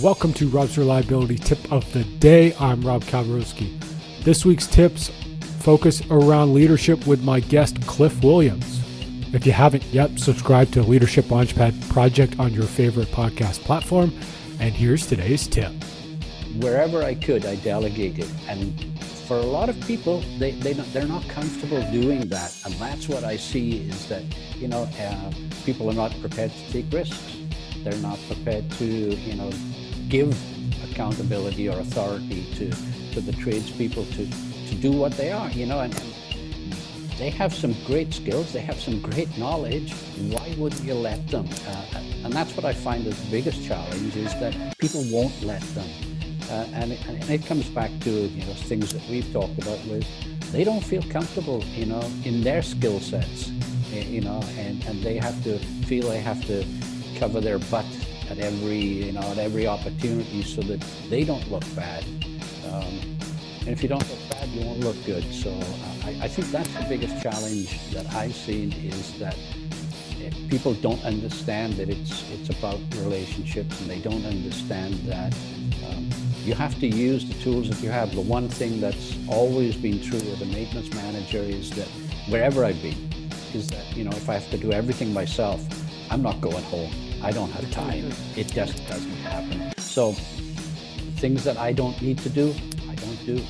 Welcome to Rob's Reliability Tip of the Day. I'm Rob Kalwarowskyj. This week's tips focus around leadership with my guest, Cliff Williams. If you haven't yet, subscribe to Leadership Launchpad Project on your favorite podcast platform. And here's today's tip. Wherever I could, I delegated. And for a lot of people, they, they they're not comfortable doing that. And that's what I see is that, you know, uh, people are not prepared to take risks they're not prepared to, you know, give accountability or authority to, to the tradespeople to, to do what they are, you know, and, and they have some great skills, they have some great knowledge. Why would you let them? Uh, and that's what I find is the biggest challenge is that people won't let them. Uh, and, it, and, it, comes back to you know things that we've talked about with they don't feel comfortable you know in their skill sets you know and, and they have to feel they have to cover their butt at every, you know, at every opportunity so that they don't look bad. Um, and if you don't look bad, you won't look good. So uh, I, I think that's the biggest challenge that I've seen is that people don't understand that it's it's about relationships and they don't understand that um, you have to use the tools that you have. The one thing that's always been true as a maintenance manager is that wherever I've been, is that you know if I have to do everything myself, I'm not going home. I don't have time. It just doesn't happen. So things that I don't need to do, I don't do.